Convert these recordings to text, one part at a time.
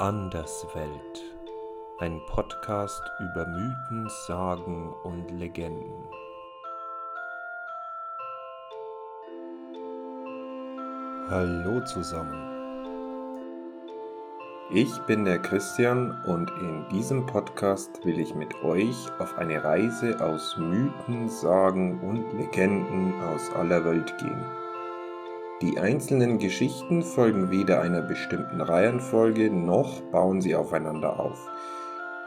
Anderswelt. Ein Podcast über Mythen, Sagen und Legenden. Hallo zusammen. Ich bin der Christian und in diesem Podcast will ich mit euch auf eine Reise aus Mythen, Sagen und Legenden aus aller Welt gehen. Die einzelnen Geschichten folgen weder einer bestimmten Reihenfolge noch bauen sie aufeinander auf.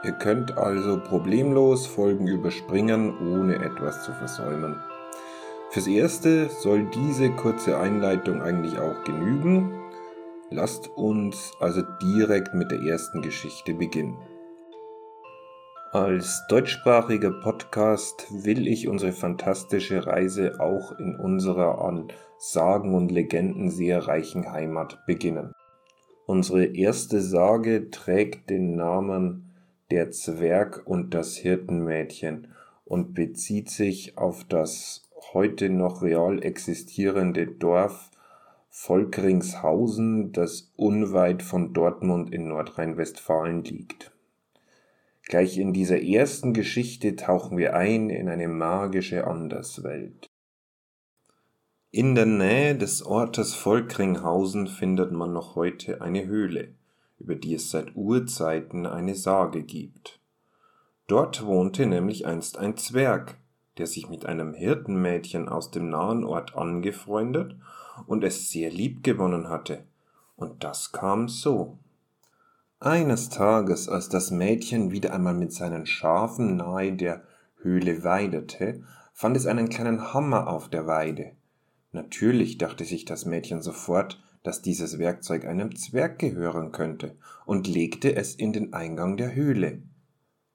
Ihr könnt also problemlos Folgen überspringen, ohne etwas zu versäumen. Fürs Erste soll diese kurze Einleitung eigentlich auch genügen. Lasst uns also direkt mit der ersten Geschichte beginnen. Als deutschsprachiger Podcast will ich unsere fantastische Reise auch in unserer an Sagen und Legenden sehr reichen Heimat beginnen. Unsere erste Sage trägt den Namen Der Zwerg und das Hirtenmädchen und bezieht sich auf das heute noch real existierende Dorf Volkringshausen, das unweit von Dortmund in Nordrhein-Westfalen liegt. Gleich in dieser ersten Geschichte tauchen wir ein in eine magische Anderswelt. In der Nähe des Ortes Volkringhausen findet man noch heute eine Höhle, über die es seit Urzeiten eine Sage gibt. Dort wohnte nämlich einst ein Zwerg, der sich mit einem Hirtenmädchen aus dem nahen Ort angefreundet und es sehr lieb gewonnen hatte. Und das kam so. Eines Tages, als das Mädchen wieder einmal mit seinen Schafen nahe der Höhle weidete, fand es einen kleinen Hammer auf der Weide. Natürlich dachte sich das Mädchen sofort, dass dieses Werkzeug einem Zwerg gehören könnte, und legte es in den Eingang der Höhle.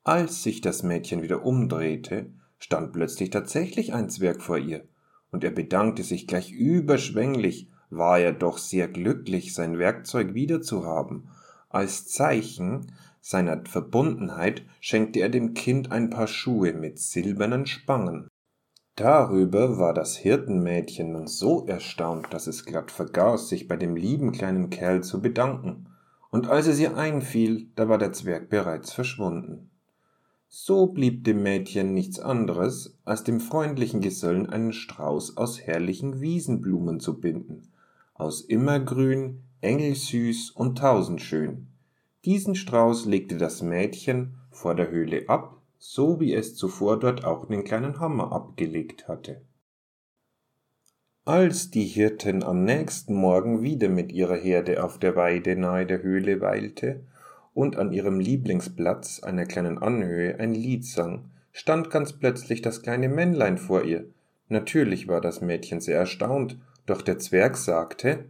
Als sich das Mädchen wieder umdrehte, stand plötzlich tatsächlich ein Zwerg vor ihr, und er bedankte sich gleich überschwänglich, war er doch sehr glücklich, sein Werkzeug wiederzuhaben, als Zeichen seiner Verbundenheit schenkte er dem Kind ein paar Schuhe mit silbernen Spangen. Darüber war das Hirtenmädchen nun so erstaunt, dass es glatt vergaß, sich bei dem lieben kleinen Kerl zu bedanken, und als es ihr einfiel, da war der Zwerg bereits verschwunden. So blieb dem Mädchen nichts anderes, als dem freundlichen Gesellen einen Strauß aus herrlichen Wiesenblumen zu binden, aus immergrün, engelsüß und tausendschön. Diesen Strauß legte das Mädchen vor der Höhle ab, so wie es zuvor dort auch den kleinen Hammer abgelegt hatte. Als die Hirtin am nächsten Morgen wieder mit ihrer Herde auf der Weide nahe der Höhle weilte und an ihrem Lieblingsplatz, einer kleinen Anhöhe, ein Lied sang, stand ganz plötzlich das kleine Männlein vor ihr. Natürlich war das Mädchen sehr erstaunt, doch der Zwerg sagte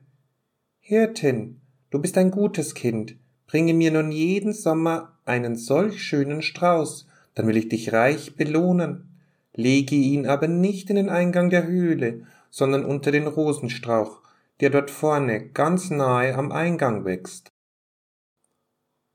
Hirtin, du bist ein gutes Kind, bringe mir nun jeden Sommer einen solch schönen Strauß, dann will ich dich reich belohnen. Lege ihn aber nicht in den Eingang der Höhle, sondern unter den Rosenstrauch, der dort vorne ganz nahe am Eingang wächst.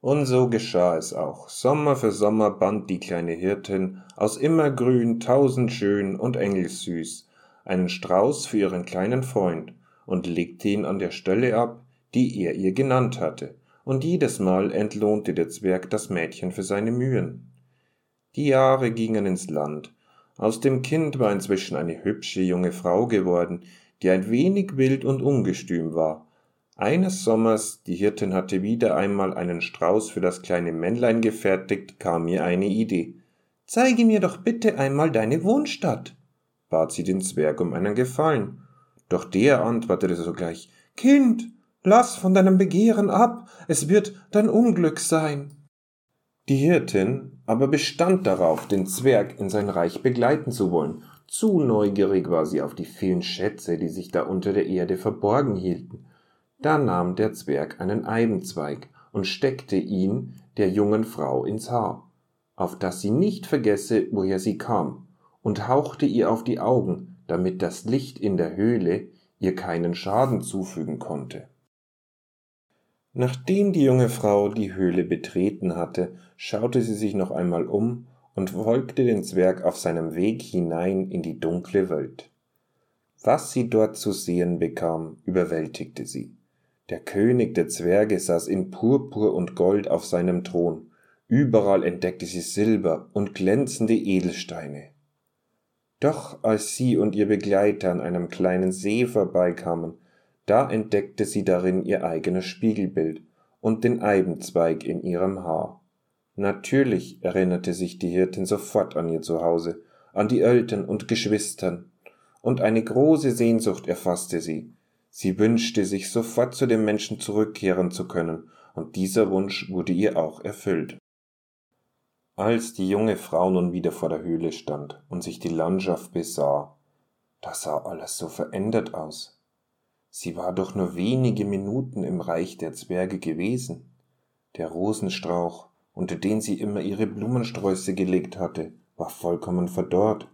Und so geschah es auch. Sommer für Sommer band die kleine Hirtin aus immergrün, tausendschön und engelsüß einen Strauß für ihren kleinen Freund, und legte ihn an der Stelle ab, die er ihr genannt hatte, und jedes Mal entlohnte der Zwerg das Mädchen für seine Mühen. Die Jahre gingen ins Land. Aus dem Kind war inzwischen eine hübsche junge Frau geworden, die ein wenig wild und ungestüm war. Eines Sommers, die Hirtin hatte wieder einmal einen Strauß für das kleine Männlein gefertigt, kam mir eine Idee. Zeige mir doch bitte einmal deine Wohnstadt, bat sie den Zwerg um einen Gefallen. Doch der antwortete sogleich Kind, lass von deinem Begehren ab, es wird dein Unglück sein. Die Hirtin aber bestand darauf, den Zwerg in sein Reich begleiten zu wollen. Zu neugierig war sie auf die vielen Schätze, die sich da unter der Erde verborgen hielten. Da nahm der Zwerg einen Eibenzweig und steckte ihn der jungen Frau ins Haar, auf dass sie nicht vergesse, woher sie kam, und hauchte ihr auf die Augen, damit das Licht in der Höhle ihr keinen Schaden zufügen konnte. Nachdem die junge Frau die Höhle betreten hatte, schaute sie sich noch einmal um und folgte den Zwerg auf seinem Weg hinein in die dunkle Welt. Was sie dort zu sehen bekam, überwältigte sie. Der König der Zwerge saß in Purpur und Gold auf seinem Thron, überall entdeckte sie Silber und glänzende Edelsteine. Doch als sie und ihr Begleiter an einem kleinen See vorbeikamen, da entdeckte sie darin ihr eigenes Spiegelbild und den Eibenzweig in ihrem Haar. Natürlich erinnerte sich die Hirtin sofort an ihr Zuhause, an die Eltern und Geschwistern, und eine große Sehnsucht erfasste sie. Sie wünschte sich sofort zu dem Menschen zurückkehren zu können, und dieser Wunsch wurde ihr auch erfüllt. Als die junge Frau nun wieder vor der Höhle stand und sich die Landschaft besah, da sah alles so verändert aus. Sie war doch nur wenige Minuten im Reich der Zwerge gewesen. Der Rosenstrauch, unter den sie immer ihre Blumensträuße gelegt hatte, war vollkommen verdorrt,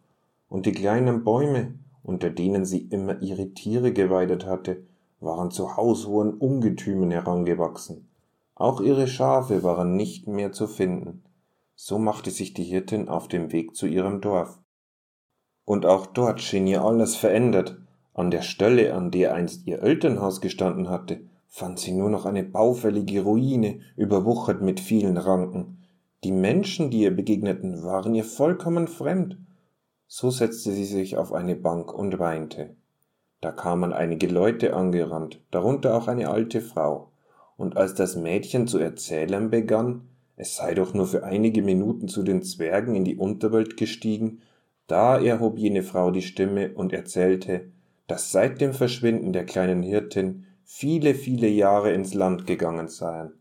und die kleinen Bäume, unter denen sie immer ihre Tiere geweidet hatte, waren zu haushohen Ungetümen herangewachsen. Auch ihre Schafe waren nicht mehr zu finden. So machte sich die Hirtin auf den Weg zu ihrem Dorf. Und auch dort schien ihr alles verändert. An der Stelle, an der einst ihr Elternhaus gestanden hatte, fand sie nur noch eine baufällige Ruine, überwuchert mit vielen Ranken. Die Menschen, die ihr begegneten, waren ihr vollkommen fremd. So setzte sie sich auf eine Bank und weinte. Da kamen einige Leute angerannt, darunter auch eine alte Frau, und als das Mädchen zu erzählen begann, es sei doch nur für einige Minuten zu den Zwergen in die Unterwelt gestiegen, da erhob jene Frau die Stimme und erzählte, dass seit dem Verschwinden der kleinen Hirtin viele, viele Jahre ins Land gegangen seien.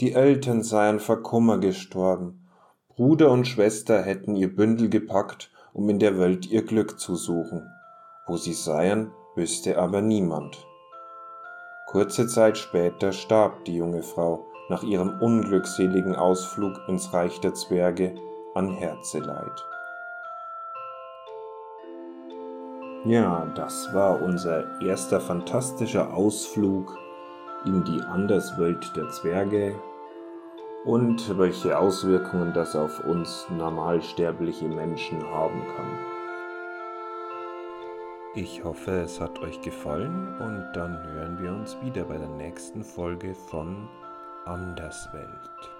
Die Eltern seien vor Kummer gestorben, Bruder und Schwester hätten ihr Bündel gepackt, um in der Welt ihr Glück zu suchen. Wo sie seien, wüsste aber niemand. Kurze Zeit später starb die junge Frau, nach ihrem unglückseligen Ausflug ins Reich der Zwerge an Herzeleid. Ja, das war unser erster fantastischer Ausflug in die Anderswelt der Zwerge und welche Auswirkungen das auf uns normalsterbliche Menschen haben kann. Ich hoffe, es hat euch gefallen und dann hören wir uns wieder bei der nächsten Folge von Anderswelt.